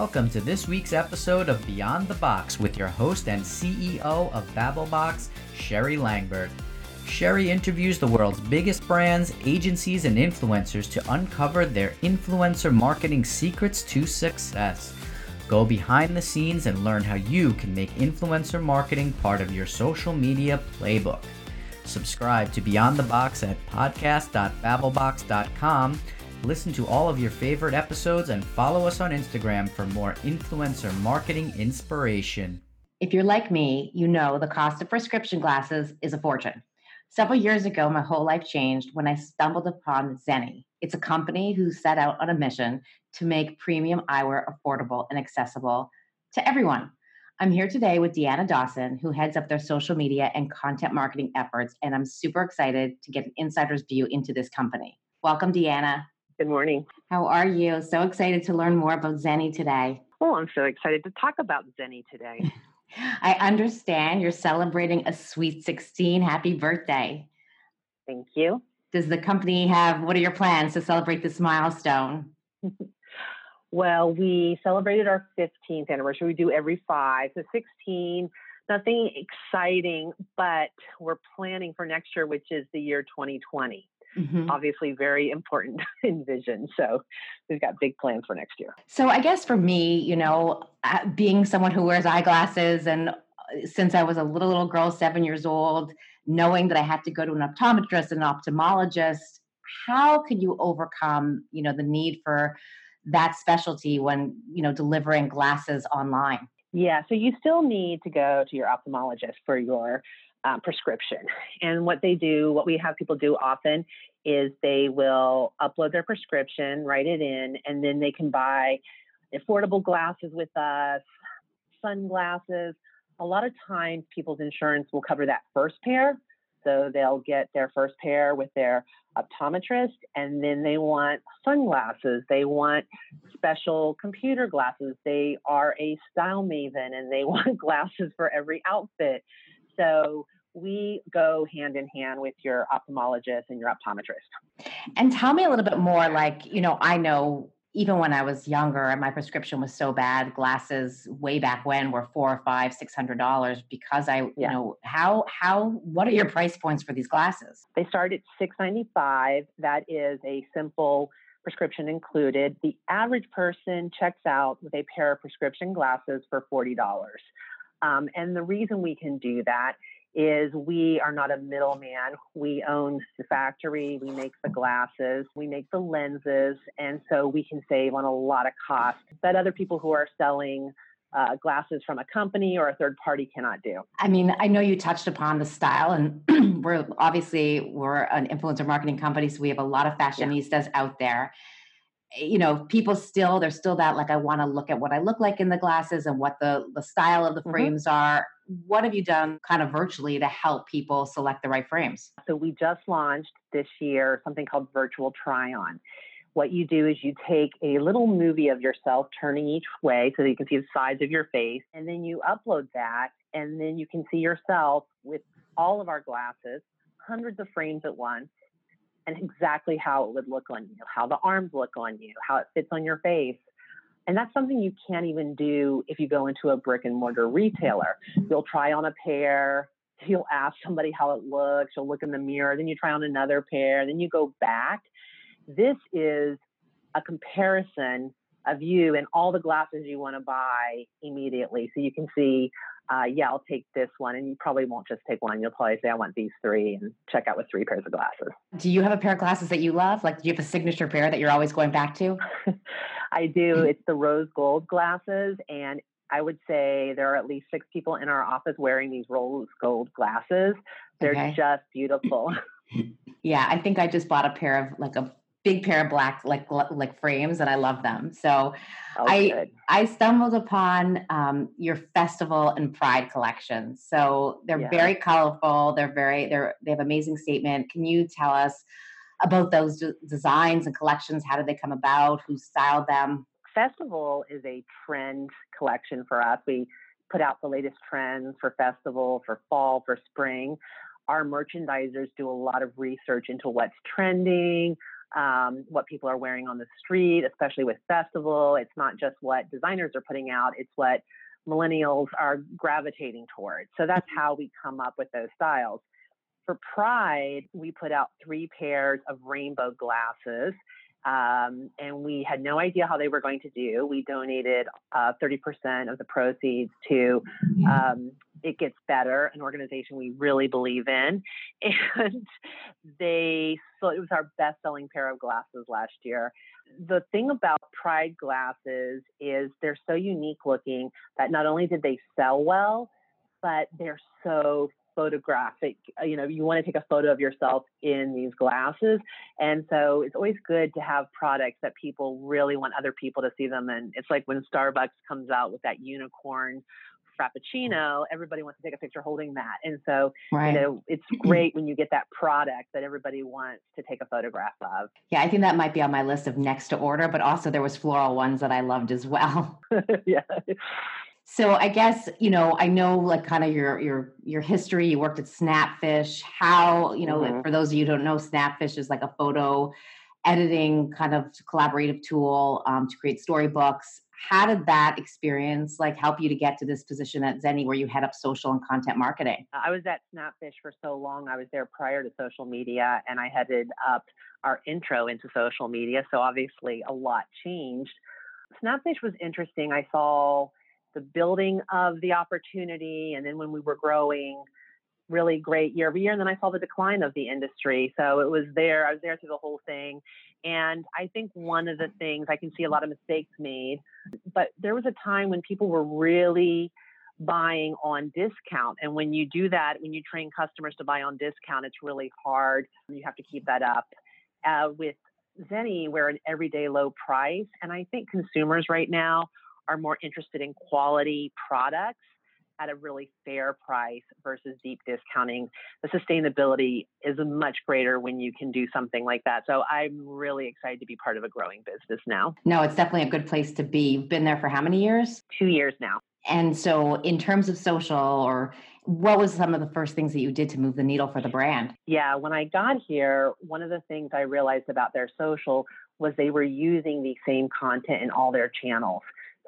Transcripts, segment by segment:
Welcome to this week's episode of Beyond the Box with your host and CEO of Babblebox, Sheri Langburd. Sherry interviews the world's biggest brands, agencies, and influencers to uncover their influencer marketing secrets to success. Go behind the scenes and learn how you can make influencer marketing part of your social media playbook. Subscribe to Beyond the Box at podcast.babblebox.com. Listen to all of your favorite episodes and follow us on Instagram for more influencer marketing inspiration. If you're like me, you know the cost of prescription glasses is a fortune. Several years ago, my whole life changed when I stumbled upon Zenni. It's a company who set out on a mission to make premium eyewear affordable and accessible to everyone. I'm here today with Deanna Dawson, who heads up their social media and content marketing efforts, and I'm super excited to get an insider's view into this company. Welcome, Deanna. Good morning. How are you? So excited to learn more about Zenni today. Oh, I'm so excited to talk about Zenni today. I understand you're celebrating a sweet 16. Happy birthday. Thank you. Does the company have, what are your plans to celebrate this milestone? well, we celebrated our 15th anniversary. We do every five. So 16, nothing exciting, but we're planning for next year, which is the year 2020. Mm-hmm. Obviously, very important in vision. So, we've got big plans for next year. So, I guess for me, you know, uh, being someone who wears eyeglasses and uh, since I was a little little girl, seven years old, knowing that I had to go to an optometrist and an ophthalmologist, how could you overcome, you know, the need for that specialty when you know delivering glasses online? Yeah, so you still need to go to your ophthalmologist for your uh, prescription. And what they do, what we have people do often, is they will upload their prescription, write it in, and then they can buy affordable glasses with us, sunglasses. A lot of times, people's insurance will cover that first pair. So they'll get their first pair with their optometrist, and then they want sunglasses. They want special computer glasses. They are a style maven and they want glasses for every outfit. So we go hand in hand with your ophthalmologist and your optometrist. And tell me a little bit more like, you know, I know even when I was younger and my prescription was so bad, glasses way back when were four or five, six hundred dollars because I, yeah. you know, how how what are your price points for these glasses? They start at six ninety five. That is a simple prescription included. The average person checks out with a pair of prescription glasses for forty dollars. Um, and the reason we can do that is we are not a middleman. We own the factory, we make the glasses, we make the lenses, and so we can save on a lot of cost that other people who are selling uh, glasses from a company or a third party cannot do. I mean, I know you touched upon the style, and we're obviously we're an influencer marketing company, so we have a lot of fashionistas yeah. out there you know people still there's still that like i want to look at what i look like in the glasses and what the the style of the mm-hmm. frames are what have you done kind of virtually to help people select the right frames so we just launched this year something called virtual try on what you do is you take a little movie of yourself turning each way so that you can see the sides of your face and then you upload that and then you can see yourself with all of our glasses hundreds of frames at once and exactly how it would look on you, how the arms look on you, how it fits on your face. And that's something you can't even do if you go into a brick and mortar retailer. Mm-hmm. You'll try on a pair, you'll ask somebody how it looks, you'll look in the mirror, then you try on another pair, then you go back. This is a comparison of you and all the glasses you want to buy immediately. So you can see uh, yeah, I'll take this one. And you probably won't just take one. You'll probably say, I want these three and check out with three pairs of glasses. Do you have a pair of glasses that you love? Like, do you have a signature pair that you're always going back to? I do. It's the rose gold glasses. And I would say there are at least six people in our office wearing these rose gold glasses. They're okay. just beautiful. yeah, I think I just bought a pair of like a big pair of black like like frames and I love them. So oh, I good. I stumbled upon um, your festival and pride collections. So they're yeah. very colorful. They're very they're they have amazing statement. Can you tell us about those d- designs and collections? How did they come about? Who styled them? Festival is a trend collection for us. We put out the latest trends for festival, for fall, for spring. Our merchandisers do a lot of research into what's trending, um, what people are wearing on the street, especially with festival. It's not just what designers are putting out; it's what millennials are gravitating towards. So that's how we come up with those styles. For Pride, we put out three pairs of rainbow glasses. Um, and we had no idea how they were going to do. We donated uh, 30% of the proceeds to um, It Gets Better, an organization we really believe in. And they, so it was our best selling pair of glasses last year. The thing about Pride glasses is they're so unique looking that not only did they sell well, but they're so photographic. Uh, you know, you want to take a photo of yourself in these glasses. And so it's always good to have products that people really want other people to see them. And it's like when Starbucks comes out with that unicorn frappuccino, everybody wants to take a picture holding that. And so, right. you know, it's great when you get that product that everybody wants to take a photograph of. Yeah, I think that might be on my list of next to order, but also there was floral ones that I loved as well. yeah. So I guess you know I know like kind of your your your history. You worked at Snapfish. How you know mm-hmm. for those of you who don't know, Snapfish is like a photo editing kind of collaborative tool um, to create storybooks. How did that experience like help you to get to this position at Zenni where you head up social and content marketing? Uh, I was at Snapfish for so long. I was there prior to social media, and I headed up our intro into social media. So obviously, a lot changed. Snapfish was interesting. I saw the building of the opportunity. And then when we were growing, really great year over year. And then I saw the decline of the industry. So it was there, I was there through the whole thing. And I think one of the things I can see a lot of mistakes made, but there was a time when people were really buying on discount. And when you do that, when you train customers to buy on discount, it's really hard. You have to keep that up. Uh, with Zenni, we're an everyday low price. And I think consumers right now are more interested in quality products at a really fair price versus deep discounting. The sustainability is much greater when you can do something like that. So I'm really excited to be part of a growing business now. No, it's definitely a good place to be. You've been there for how many years? Two years now. And so, in terms of social, or what was some of the first things that you did to move the needle for the brand? Yeah, when I got here, one of the things I realized about their social was they were using the same content in all their channels.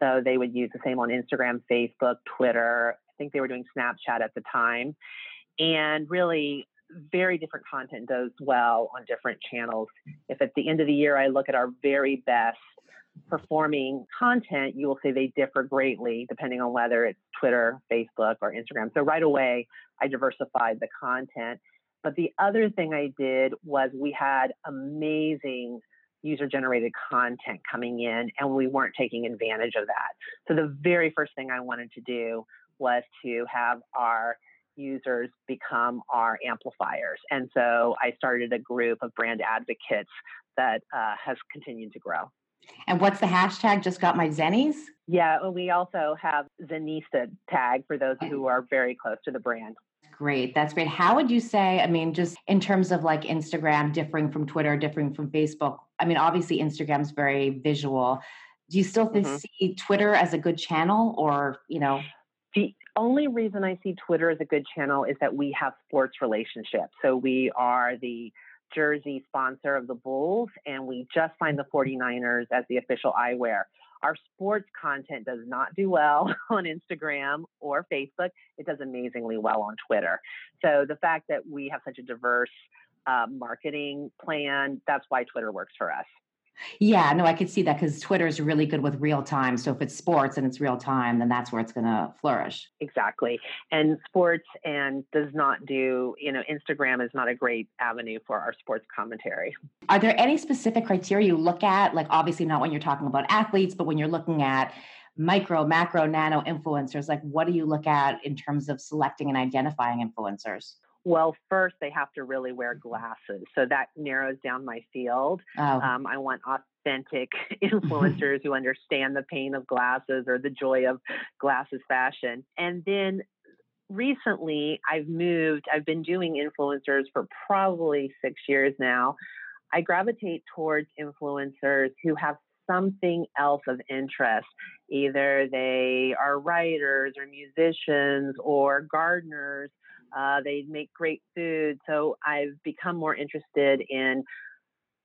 So they would use the same on Instagram, Facebook, Twitter. I think they were doing Snapchat at the time. And really, very different content does well on different channels. If at the end of the year I look at our very best performing content, you will see they differ greatly depending on whether it's Twitter, Facebook, or Instagram. So right away, I diversified the content. But the other thing I did was we had amazing user generated content coming in and we weren't taking advantage of that. So the very first thing I wanted to do was to have our users become our amplifiers. And so I started a group of brand advocates that uh, has continued to grow. And what's the hashtag? Just got my Zennies? Yeah, we also have Zenista tag for those who are very close to the brand great. That's great. How would you say, I mean, just in terms of like Instagram differing from Twitter, differing from Facebook? I mean, obviously Instagram's very visual. Do you still mm-hmm. see Twitter as a good channel or, you know? The only reason I see Twitter as a good channel is that we have sports relationships. So we are the jersey sponsor of the Bulls, and we just signed the 49ers as the official eyewear. Our sports content does not do well on Instagram or Facebook. It does amazingly well on Twitter. So the fact that we have such a diverse uh, marketing plan, that's why Twitter works for us. Yeah, no, I could see that because Twitter is really good with real time. So if it's sports and it's real time, then that's where it's going to flourish. Exactly. And sports and does not do, you know, Instagram is not a great avenue for our sports commentary. Are there any specific criteria you look at? Like, obviously, not when you're talking about athletes, but when you're looking at micro, macro, nano influencers, like what do you look at in terms of selecting and identifying influencers? Well, first they have to really wear glasses, so that narrows down my field. Oh. Um, I want authentic influencers who understand the pain of glasses or the joy of glasses fashion. And then recently, I've moved. I've been doing influencers for probably six years now. I gravitate towards influencers who have something else of interest. Either they are writers or musicians or gardeners uh, they make great food. So I've become more interested in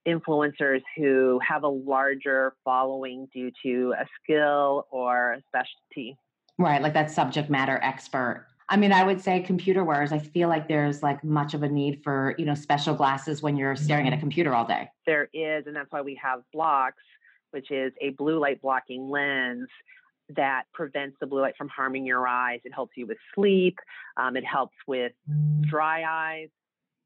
influencers who have a larger following due to a skill or a specialty. Right, like that subject matter expert. I mean, I would say computer wearers. I feel like there's like much of a need for, you know, special glasses when you're staring at a computer all day. There is, and that's why we have Blokz, which is a blue light blocking lens that prevents the blue light from harming your eyes. It helps you with sleep. Um, it helps with dry eyes.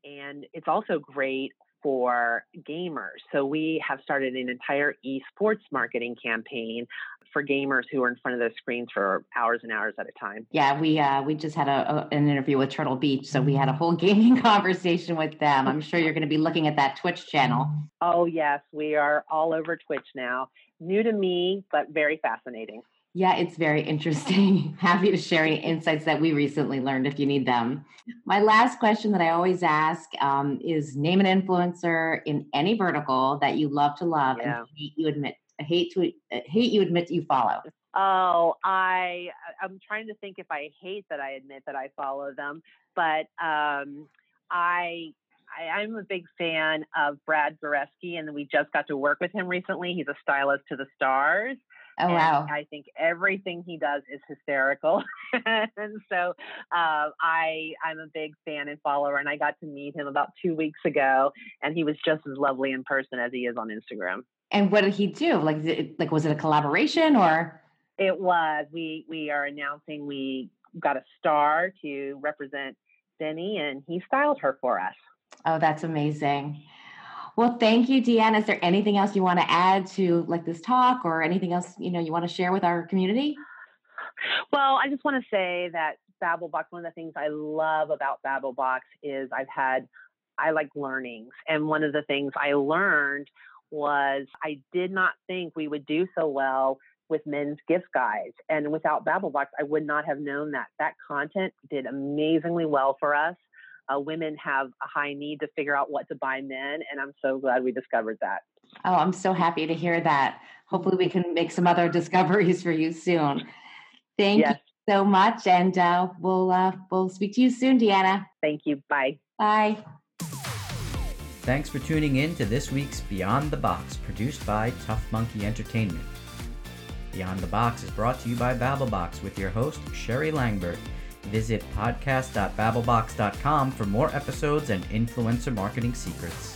And it's also great for gamers. So we have started an entire esports marketing campaign for gamers who are in front of those screens for hours and hours at a time. Yeah, we uh, we just had a, a, an interview with Turtle Beach, so we had a whole gaming conversation with them. I'm sure you're going to be looking at that Twitch channel. Oh yes, we are all over Twitch now. New to me, but very fascinating. Yeah, it's very interesting. Happy to share any insights that we recently learned if you need them. My last question that I always ask um, is name an influencer in any vertical that you love to love yeah. and hate you admit hate to uh, hate you admit you follow. Oh, I I'm trying to think if I hate that I admit that I follow them, but um, I I, am a big fan of Brad Goreski, and we just got to work with him recently. He's a stylist to the stars. Oh wow! I think everything he does is hysterical, and so uh, I I'm a big fan and follower. And I got to meet him about two weeks ago, and he was just as lovely in person as he is on Instagram. And what did he do? Like, like was it a collaboration or? It was. We we are announcing we got a star to represent Zenni, and he styled her for us. Oh, that's amazing. Well, thank you, Deanna. Is there anything else you want to add to like this talk or anything else, you know, you want to share with our community? Well, I just want to say that Babblebox, one of the things I love about Babblebox is I've had, I like learnings. And one of the things I learned was I did not think we would do so well with men's gift guides. And without Babblebox, I would not have known that. That content did amazingly well for us uh, women have a high need to figure out what to buy men. And I'm so glad we discovered that. Oh, I'm so happy to hear that. Hopefully, we can make some other discoveries for you soon. Thank yes. you so much, and uh, we'll uh, we'll speak to you soon, Deanna. Thank you. Bye. Bye. Thanks for tuning in to this week's Beyond the Box, produced by Tough Monkey Entertainment. Beyond the Box is brought to you by Babblebox with your host Sheri Langburd. Visit podcast.babblebox.com for more episodes and influencer marketing secrets.